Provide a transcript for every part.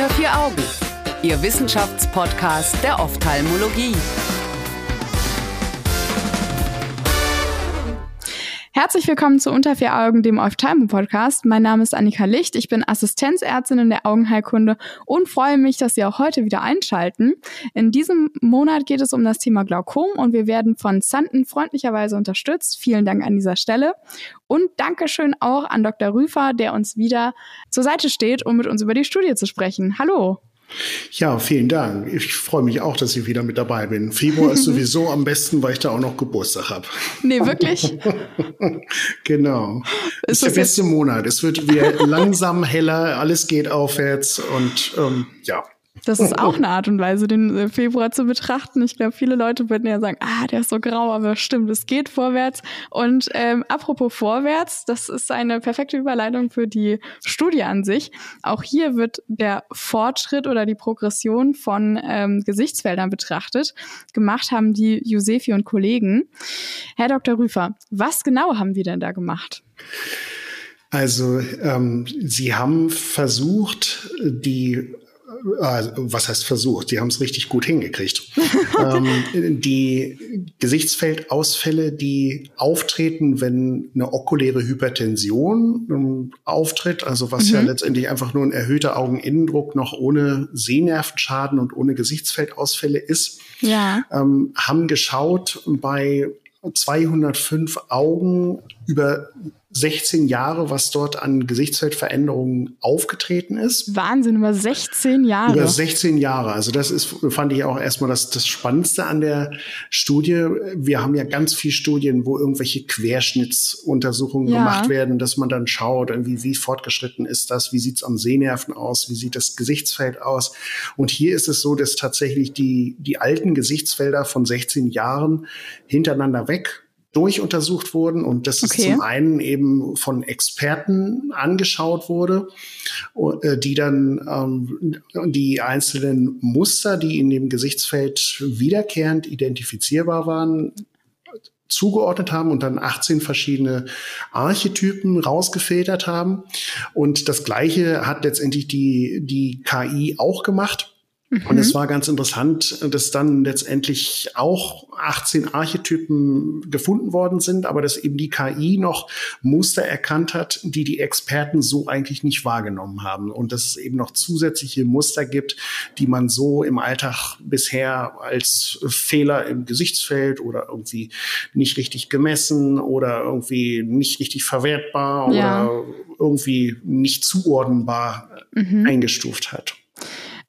Unter vier Augen, Ihr Wissenschaftspodcast der Ophthalmologie. Herzlich willkommen zu Unter vier Augen, dem Ophthalmo-Podcast. Mein Name ist Annika Licht, ich bin Assistenzärztin in der Augenheilkunde und freue mich, dass Sie auch heute wieder einschalten. In diesem Monat geht es um das Thema Glaukom und wir werden von Zanten freundlicherweise unterstützt. Vielen Dank an dieser Stelle. Und Dankeschön auch an Dr. Rüfer, der uns wieder zur Seite steht, um mit uns über die Studie zu sprechen. Hallo. Ja, vielen Dank. Ich freue mich auch, dass ich wieder mit dabei bin. Februar ist sowieso am besten, weil ich da auch noch Geburtstag habe. Nee, wirklich? genau. Ist, ist der beste Monat. Es wird wieder langsam heller, alles geht aufwärts und ähm, ja, das ist auch eine Art und Weise, den äh, Februar zu betrachten. Ich glaube, viele Leute würden ja sagen, ah, der ist so grau, aber stimmt, es geht vorwärts. Und ähm, apropos vorwärts, das ist eine perfekte Überleitung für die Studie an sich. Auch hier wird der Fortschritt oder die Progression von ähm, Gesichtsfeldern betrachtet. Gemacht haben die Josefi und Kollegen. Herr Dr. Rüfer, was genau haben wir denn da gemacht? Also ähm, Sie haben versucht, die also, was heißt versucht? Die haben es richtig gut hingekriegt. ähm, die Gesichtsfeldausfälle, die auftreten, wenn eine okuläre Hypertension ähm, auftritt, also was mhm. ja letztendlich einfach nur ein erhöhter Augeninnendruck noch ohne Sehnervenschaden und ohne Gesichtsfeldausfälle ist, ja. ähm, haben geschaut bei 205 Augen über 16 Jahre, was dort an Gesichtsfeldveränderungen aufgetreten ist. Wahnsinn, über 16 Jahre. Über 16 Jahre. Also das ist, fand ich auch erstmal das, das Spannendste an der Studie. Wir haben ja ganz viele Studien, wo irgendwelche Querschnittsuntersuchungen ja. gemacht werden, dass man dann schaut, irgendwie, wie fortgeschritten ist das, wie sieht's am Sehnerven aus, wie sieht das Gesichtsfeld aus. Und hier ist es so, dass tatsächlich die, die alten Gesichtsfelder von 16 Jahren hintereinander weg durchuntersucht wurden und das okay. ist zum einen eben von Experten angeschaut wurde, äh, die dann ähm, die einzelnen Muster, die in dem Gesichtsfeld wiederkehrend identifizierbar waren, zugeordnet haben und dann 18 verschiedene Archetypen rausgefiltert haben. Und das Gleiche hat letztendlich die, die KI auch gemacht. Und es mhm. war ganz interessant, dass dann letztendlich auch 18 Archetypen gefunden worden sind, aber dass eben die KI noch Muster erkannt hat, die die Experten so eigentlich nicht wahrgenommen haben. Und dass es eben noch zusätzliche Muster gibt, die man so im Alltag bisher als Fehler im Gesichtsfeld oder irgendwie nicht richtig gemessen oder irgendwie nicht richtig verwertbar ja. oder irgendwie nicht zuordnenbar mhm. eingestuft hat.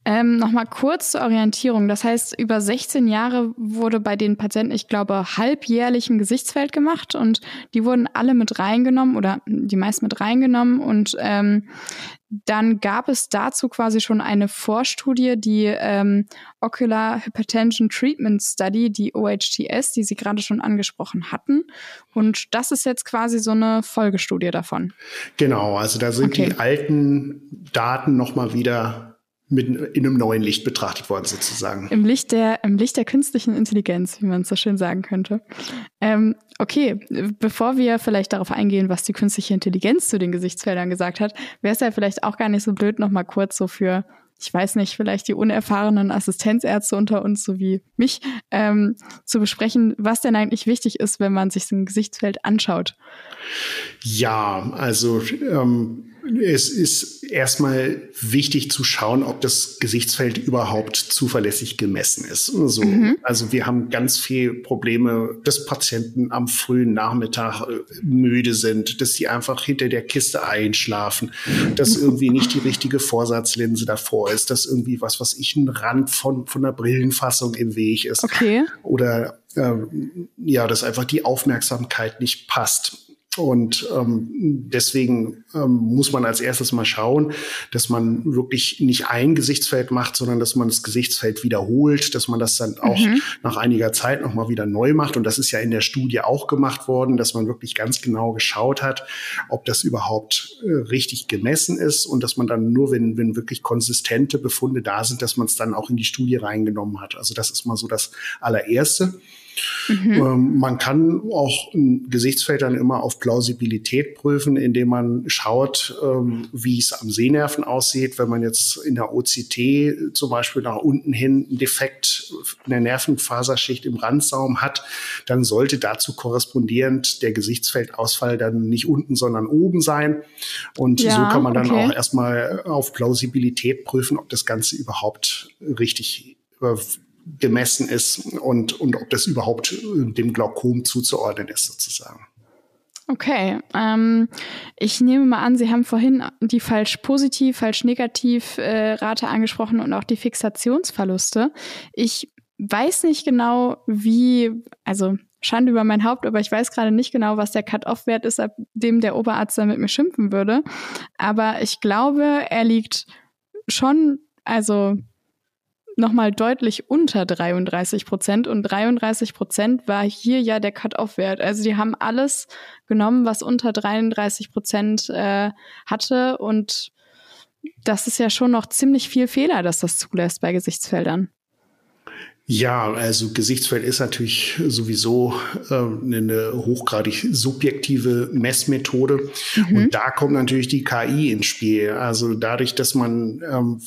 Ähm, Nochmal kurz zur Orientierung. Das heißt, über 16 Jahre wurde bei den Patienten, ich glaube, halbjährlich ein Gesichtsfeld gemacht und die wurden alle mit reingenommen oder die meisten mit reingenommen und ähm, dann gab es dazu quasi schon eine Vorstudie, die ähm, Ocular Hypertension Treatment Study, die OHTS, die Sie gerade schon angesprochen hatten. Und das ist jetzt quasi so eine Folgestudie davon. Genau, also da sind okay. die alten Daten nochmal wieder mit in einem neuen Licht betrachtet worden, sozusagen. Im Licht der, im Licht der künstlichen Intelligenz, wie man es so schön sagen könnte. Ähm, okay, bevor wir vielleicht darauf eingehen, was die künstliche Intelligenz zu den Gesichtsfeldern gesagt hat, wäre es ja vielleicht auch gar nicht so blöd, nochmal kurz so für ich weiß nicht, vielleicht die unerfahrenen Assistenzärzte unter uns sowie mich, ähm, zu besprechen, was denn eigentlich wichtig ist, wenn man sich so ein Gesichtsfeld anschaut. Ja, also ähm, es ist erstmal wichtig zu schauen, ob das Gesichtsfeld überhaupt zuverlässig gemessen ist. So, mhm. Also wir haben ganz viel Probleme, dass Patienten am frühen Nachmittag äh, müde sind, dass sie einfach hinter der Kiste einschlafen, dass irgendwie nicht die richtige Vorsatzlinse davor ist, dass irgendwie was, was ich ein Rand von, von der Brillenfassung im Weg ist. Okay. Oder ähm, ja, dass einfach die Aufmerksamkeit nicht passt. Und ähm, deswegen ähm, muss man als erstes mal schauen, dass man wirklich nicht ein Gesichtsfeld macht, sondern dass man das Gesichtsfeld wiederholt, dass man das dann auch mhm. nach einiger Zeit nochmal wieder neu macht. Und das ist ja in der Studie auch gemacht worden, dass man wirklich ganz genau geschaut hat, ob das überhaupt äh, richtig gemessen ist und dass man dann nur, wenn, wenn wirklich konsistente Befunde da sind, dass man es dann auch in die Studie reingenommen hat. Also das ist mal so das allererste. Mhm. Ähm, man kann auch ein Gesichtsfeld dann immer auf Plausibilität prüfen, indem man schaut, ähm, wie es am Sehnerven aussieht. Wenn man jetzt in der OCT zum Beispiel nach unten hin einen Defekt in der Nervenfaserschicht im Randsaum hat, dann sollte dazu korrespondierend der Gesichtsfeldausfall dann nicht unten, sondern oben sein. Und ja, so kann man dann okay. auch erstmal auf Plausibilität prüfen, ob das Ganze überhaupt richtig gemessen ist und, und ob das überhaupt dem Glaukom zuzuordnen ist, sozusagen. Okay, ähm, ich nehme mal an, Sie haben vorhin die falsch positiv, falsch negativ äh, angesprochen und auch die Fixationsverluste. Ich weiß nicht genau, wie, also Schande über mein Haupt, aber ich weiß gerade nicht genau, was der Cut-Off-Wert ist, ab dem der Oberarzt dann mit mir schimpfen würde. Aber ich glaube, er liegt schon, also nochmal deutlich unter 33 Prozent und 33 Prozent war hier ja der Cut-off-Wert. Also die haben alles genommen, was unter 33 Prozent äh, hatte und das ist ja schon noch ziemlich viel Fehler, dass das zulässt bei Gesichtsfeldern. Ja, also Gesichtsfeld ist natürlich sowieso äh, eine hochgradig subjektive Messmethode. Mhm. Und da kommt natürlich die KI ins Spiel. Also dadurch, dass man ähm,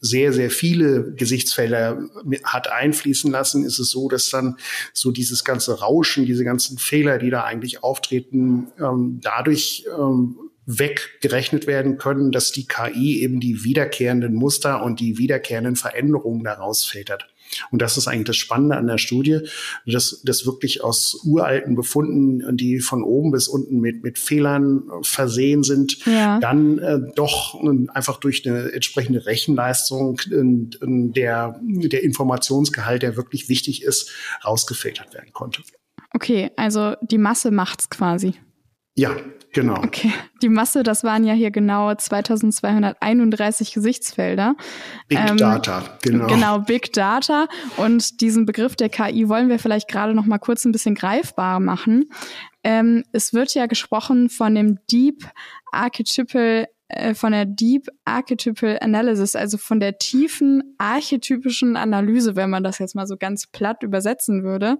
sehr, sehr viele Gesichtsfelder hat einfließen lassen, ist es so, dass dann so dieses ganze Rauschen, diese ganzen Fehler, die da eigentlich auftreten, ähm, dadurch ähm, weggerechnet werden können, dass die KI eben die wiederkehrenden Muster und die wiederkehrenden Veränderungen daraus filtert. Und das ist eigentlich das Spannende an der Studie, dass das wirklich aus uralten Befunden, die von oben bis unten mit, mit Fehlern versehen sind, ja. dann äh, doch einfach durch eine entsprechende Rechenleistung äh, der, der Informationsgehalt, der wirklich wichtig ist, rausgefiltert werden konnte. Okay, also die Masse macht's quasi. Ja, genau. Okay, die Masse, das waren ja hier genau 2231 Gesichtsfelder. Big ähm, Data, genau. Genau, Big Data. Und diesen Begriff der KI wollen wir vielleicht gerade noch mal kurz ein bisschen greifbar machen. Ähm, es wird ja gesprochen von dem Deep Archetypal äh, von der Deep Archetypal Analysis, also von der tiefen archetypischen Analyse, wenn man das jetzt mal so ganz platt übersetzen würde.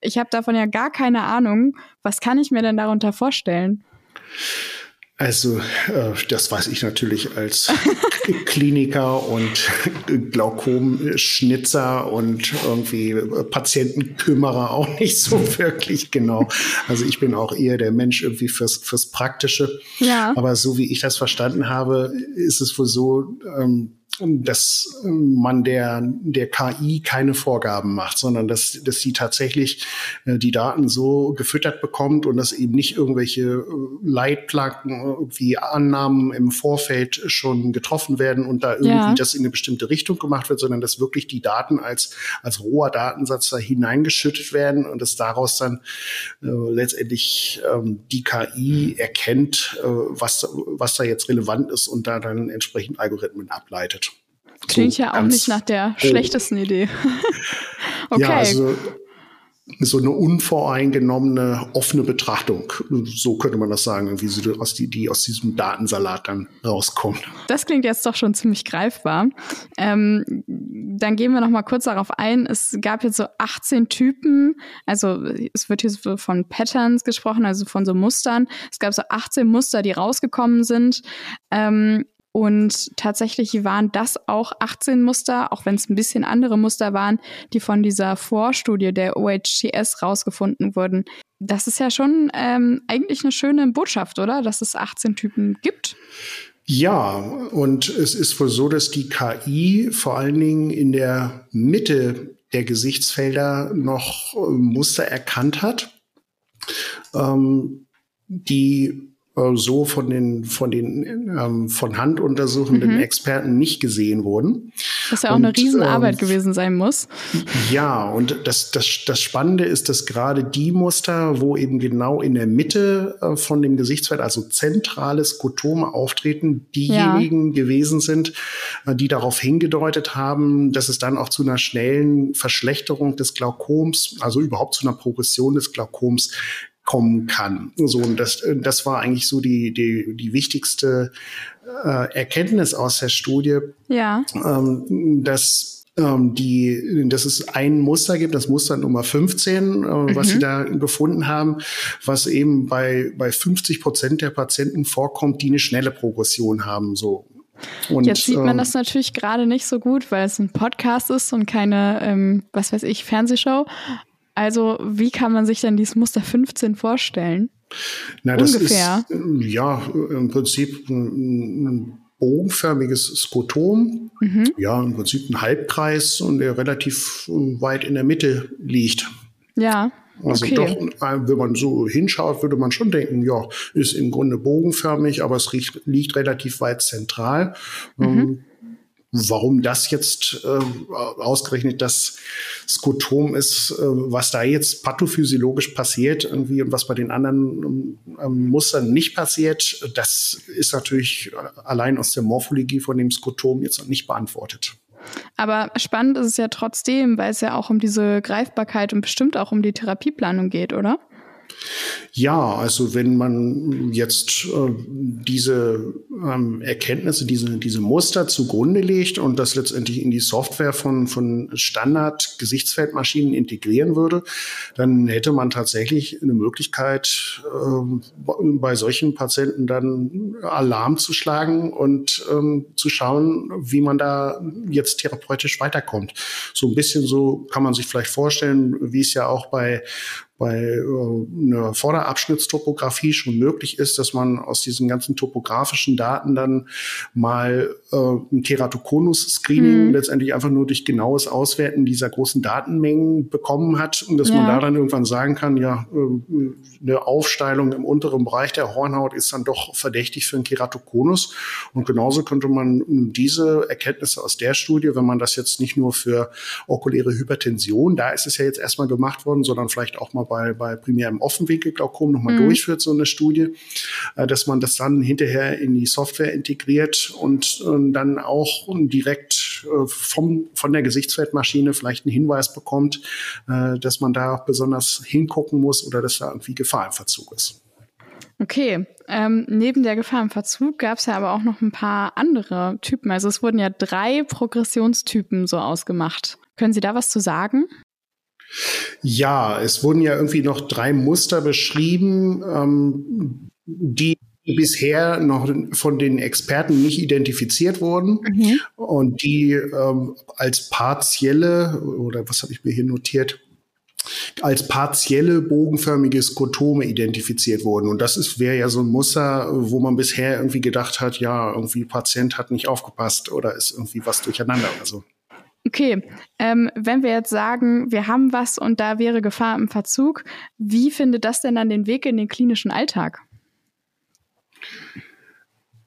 Ich habe davon ja gar keine Ahnung. Was kann ich mir denn darunter vorstellen? Also, äh, das weiß ich natürlich als Kliniker und Glaukomschnitzer und irgendwie Patientenkümmerer auch nicht so wirklich genau. Also ich bin auch eher der Mensch irgendwie fürs, fürs Praktische. Ja. Aber so wie ich das verstanden habe, ist es wohl so, ähm, dass man der, der KI keine Vorgaben macht, sondern dass, dass sie tatsächlich äh, die Daten so gefüttert bekommt und dass eben nicht irgendwelche äh, Leitplanken, irgendwie Annahmen im Vorfeld schon getroffen werden und da irgendwie ja. das in eine bestimmte Richtung gemacht wird, sondern dass wirklich die Daten als, als roher Datensatz da hineingeschüttet werden und dass daraus dann äh, letztendlich ähm, die KI erkennt, äh, was, was da jetzt relevant ist und da dann entsprechend Algorithmen ableitet. Klingt so ja auch nicht nach der oh. schlechtesten Idee. okay. Ja, also so eine unvoreingenommene, offene Betrachtung. So könnte man das sagen, irgendwie so aus die, die aus diesem Datensalat dann rauskommt. Das klingt jetzt doch schon ziemlich greifbar. Ähm, dann gehen wir noch mal kurz darauf ein. Es gab jetzt so 18 Typen, also es wird hier so von Patterns gesprochen, also von so Mustern. Es gab so 18 Muster, die rausgekommen sind. Ähm, und tatsächlich waren das auch 18 Muster, auch wenn es ein bisschen andere Muster waren, die von dieser Vorstudie der OHCS rausgefunden wurden. Das ist ja schon ähm, eigentlich eine schöne Botschaft, oder? Dass es 18 Typen gibt. Ja, und es ist wohl so, dass die KI vor allen Dingen in der Mitte der Gesichtsfelder noch äh, Muster erkannt hat, ähm, die so von den von den ähm, von Hand untersuchenden mhm. Experten nicht gesehen wurden. Was ja auch und, eine Riesenarbeit ähm, gewesen sein muss. Ja, und das, das, das Spannende ist, dass gerade die Muster, wo eben genau in der Mitte äh, von dem Gesichtsfeld, also zentrale Skotome auftreten, diejenigen ja. gewesen sind, äh, die darauf hingedeutet haben, dass es dann auch zu einer schnellen Verschlechterung des Glaukoms, also überhaupt zu einer Progression des Glaukoms kommen kann. So, und das, das war eigentlich so die, die, die wichtigste äh, Erkenntnis aus der Studie, ja. ähm, dass ähm, die, dass es ein Muster gibt, das Muster Nummer 15, äh, mhm. was sie da gefunden haben, was eben bei, bei 50 Prozent der Patienten vorkommt, die eine schnelle Progression haben, so und, Jetzt sieht man ähm, das natürlich gerade nicht so gut, weil es ein Podcast ist und keine, ähm, was weiß ich, Fernsehshow. Also wie kann man sich denn dieses Muster 15 vorstellen? Na, das Ungefähr. ist ja im Prinzip ein, bogenförmiges Skotom. Mhm. Ja, im Prinzip ein Halbkreis und der relativ weit in der Mitte liegt. Ja. Also okay. doch, äh, wenn man so hinschaut, würde man schon denken, ja, ist im Grunde bogenförmig, aber es liegt, liegt relativ weit zentral. Mhm. Warum das jetzt äh, ausgerechnet das Skotom ist, äh, was da jetzt pathophysiologisch passiert irgendwie und was bei den anderen ähm, Mustern nicht passiert, das ist natürlich allein aus der Morphologie von dem Skotom jetzt noch nicht beantwortet. Aber spannend ist es ja trotzdem, weil es ja auch um diese Greifbarkeit und bestimmt auch um die Therapieplanung geht, oder? Ja, also wenn man jetzt äh, diese ähm, Erkenntnisse, diese, diese Muster zugrunde legt und das letztendlich in die Software von, von Standard-Gesichtsfeldmaschinen integrieren würde, dann hätte man tatsächlich eine Möglichkeit, äh, bei solchen Patienten dann Alarm zu schlagen und ähm, zu schauen, wie man da jetzt therapeutisch weiterkommt. So ein bisschen so kann man sich vielleicht vorstellen, wie es ja auch bei bei äh, einer Vorderabschnittstopographie schon möglich ist, dass man aus diesen ganzen topografischen Daten dann mal äh, ein Keratokonus-Screening mhm. letztendlich einfach nur durch genaues Auswerten dieser großen Datenmengen bekommen hat und dass ja. man da dann irgendwann sagen kann, ja, äh, eine Aufsteilung im unteren Bereich der Hornhaut ist dann doch verdächtig für einen Keratokonus und genauso könnte man diese Erkenntnisse aus der Studie, wenn man das jetzt nicht nur für okuläre Hypertension, da ist es ja jetzt erstmal gemacht worden, sondern vielleicht auch mal bei, bei primärem Offenwinkelglaukom nochmal mhm. durchführt, so eine Studie, äh, dass man das dann hinterher in die Software integriert und äh, dann auch direkt äh, vom, von der Gesichtsfeldmaschine vielleicht einen Hinweis bekommt, äh, dass man da besonders hingucken muss oder dass da irgendwie Gefahr im Verzug ist. Okay, ähm, neben der Gefahr im Verzug gab es ja aber auch noch ein paar andere Typen. Also es wurden ja drei Progressionstypen so ausgemacht. Können Sie da was zu sagen? Ja, es wurden ja irgendwie noch drei Muster beschrieben, ähm, die bisher noch von den Experten nicht identifiziert wurden mhm. und die ähm, als partielle, oder was habe ich mir hier notiert, als partielle bogenförmige Skotome identifiziert wurden. Und das wäre ja so ein Muster, wo man bisher irgendwie gedacht hat, ja, irgendwie Patient hat nicht aufgepasst oder ist irgendwie was durcheinander oder so. Okay, ähm, wenn wir jetzt sagen, wir haben was und da wäre Gefahr im Verzug, wie findet das denn dann den Weg in den klinischen Alltag?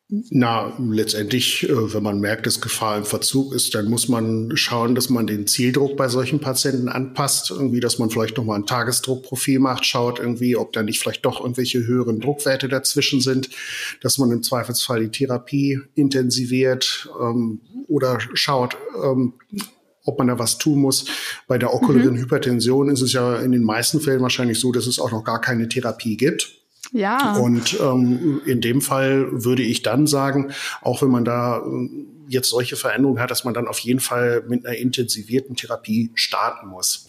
Na, letztendlich, äh, wenn man merkt, dass Gefahr im Verzug ist, dann muss man schauen, dass man den Zieldruck bei solchen Patienten anpasst. Irgendwie, dass man vielleicht nochmal ein Tagesdruckprofil macht, schaut irgendwie, ob da nicht vielleicht doch irgendwelche höheren Druckwerte dazwischen sind, dass man im Zweifelsfall die Therapie intensiviert ähm, oder schaut, ähm, ob man da was tun muss. Bei der okulären mhm. Hypertension ist es ja in den meisten Fällen wahrscheinlich so, dass es auch noch gar keine Therapie gibt. Ja. Und ähm, in dem Fall würde ich dann sagen, auch wenn man da äh, jetzt solche Veränderungen hat, dass man dann auf jeden Fall mit einer intensivierten Therapie starten muss.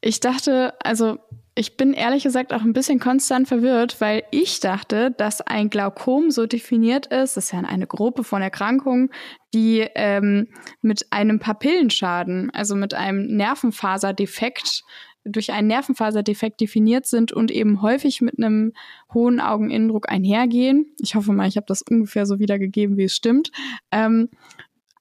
Ich dachte, also ich bin ehrlich gesagt auch ein bisschen konstant verwirrt, weil ich dachte, dass ein Glaukom so definiert ist, das ist ja eine Gruppe von Erkrankungen, die ähm, mit einem Papillenschaden, also mit einem Nervenfaserdefekt durch einen Nervenfaserdefekt definiert sind und eben häufig mit einem hohen Augeninnendruck einhergehen. Ich hoffe mal, ich habe das ungefähr so wiedergegeben, wie es stimmt. Ähm,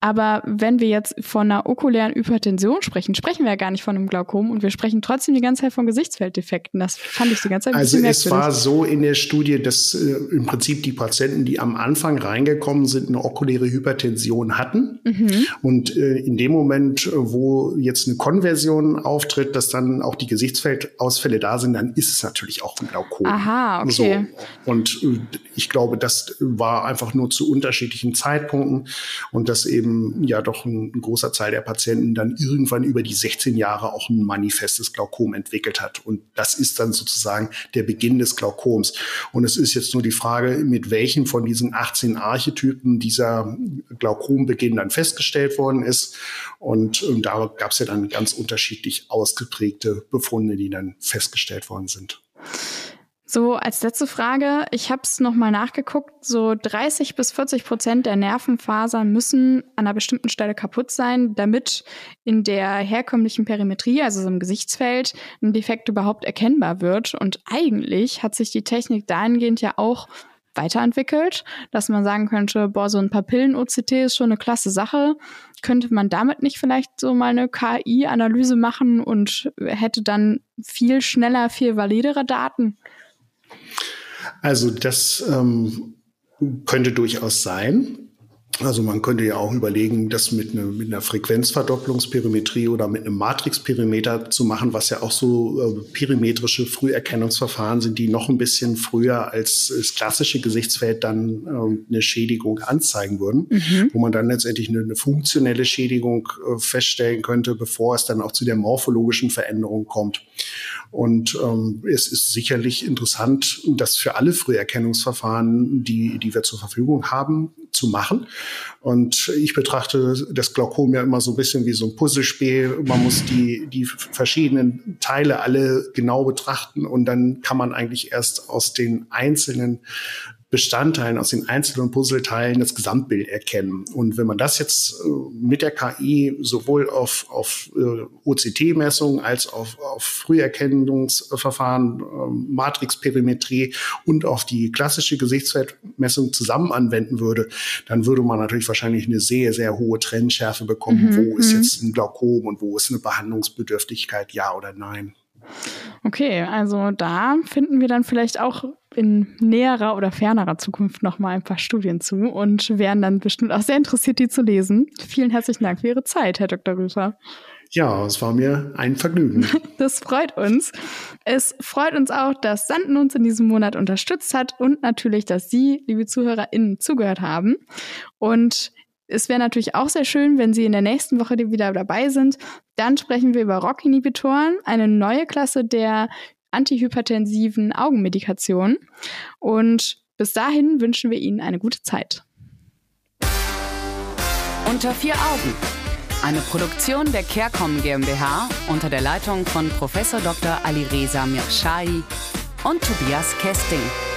aber wenn wir jetzt von einer okulären Hypertension sprechen, sprechen wir ja gar nicht von einem Glaukom und wir sprechen trotzdem die ganze Zeit von Gesichtsfelddefekten. Das fand ich die ganze Zeit ein Also es war so in der Studie, dass äh, im Prinzip die Patienten, die am Anfang reingekommen sind, eine okuläre Hypertension hatten. Mhm. Und äh, in dem Moment, wo jetzt eine Konversion auftritt, dass dann auch die Gesichtsfeldausfälle da sind, dann ist es natürlich auch ein Glaukom. Aha, okay. So. Und äh, ich glaube, das war einfach nur zu unterschiedlichen Zeitpunkten und dass eben trotzdem ja doch ein, ein großer Teil der Patienten dann irgendwann über die 16 Jahre auch ein manifestes Glaukom entwickelt hat. Und das ist dann sozusagen der Beginn des Glaukoms. Und es ist jetzt nur die Frage, mit welchen von diesen 18 Archetypen dieser Glaukombeginn dann festgestellt worden ist. Und, und da gab es ja dann ganz unterschiedlich ausgeprägte Befunde, die dann festgestellt worden sind. So, als letzte Frage, ich habe es nochmal nachgeguckt, so 30 bis 40 Prozent der Nervenfasern müssen an einer bestimmten Stelle kaputt sein, damit in der herkömmlichen Perimetrie, also so im Gesichtsfeld, ein Defekt überhaupt erkennbar wird. Und eigentlich hat sich die Technik dahingehend ja auch weiterentwickelt, dass man sagen könnte, boah, so ein Papillen-OCT ist schon eine klasse Sache. Könnte man damit nicht vielleicht so mal eine KI-Analyse machen und hätte dann viel schneller, viel validere Daten? Also das ähm, könnte durchaus sein. Also man könnte ja auch überlegen, das mit, ne, mit einer Frequenzverdopplungsperimetrie oder mit einem Matrixperimeter zu machen, was ja auch so äh, perimetrische Früherkennungsverfahren sind, die noch ein bisschen früher als das klassische Gesichtsfeld dann äh, eine Schädigung anzeigen würden, mhm. wo man dann letztendlich eine, eine funktionelle Schädigung äh, feststellen könnte, bevor es dann auch zu der morphologischen Veränderung kommt. Und ähm, es ist sicherlich interessant, das für alle Früherkennungsverfahren, die, die wir zur Verfügung haben, zu machen. Und ich betrachte das Glaukom ja immer so ein bisschen wie so ein Puzzlespiel. Man muss die, die verschiedenen Teile alle genau betrachten und dann kann man eigentlich erst aus den einzelnen Bestandteilen, aus den einzelnen Puzzleteilen das Gesamtbild erkennen. Und wenn man das jetzt äh, mit der KI sowohl auf, auf äh, OCT-Messungen als auf, auf Früherkennungsverfahren, ähm, Matrixperimetrie und auf die klassische Gesichtsfeldmessung zusammen anwenden würde, dann würde man natürlich wahrscheinlich eine sehr, sehr hohe Trennschärfe bekommen, mhm. wo ist mhm. jetzt ein Glaukom und wo ist eine Behandlungsbedürftigkeit, ja oder nein. Okay, also da finden wir dann vielleicht auch in näherer oder fernerer Zukunft noch mal ein paar Studien zu und wären dann bestimmt auch sehr interessiert, die zu lesen. Vielen herzlichen Dank für Ihre Zeit, Herr Dr. Rüfer. Ja, es war mir ein Vergnügen. Das freut uns. Es freut uns auch, dass Sanden uns in diesem Monat unterstützt hat und natürlich, dass Sie, liebe ZuhörerInnen, zugehört haben. Und es wäre natürlich auch sehr schön, wenn Sie in der nächsten Woche wieder dabei sind. Dann sprechen wir über Rock-Inhibitoren, eine neue Klasse der antihypertensiven Augenmedikation. Und bis dahin wünschen wir Ihnen eine gute Zeit. Unter vier Augen. Eine Produktion der CareCom GmbH unter der Leitung von Prof. Dr. Alireza Mirshahi und Tobias Kesting.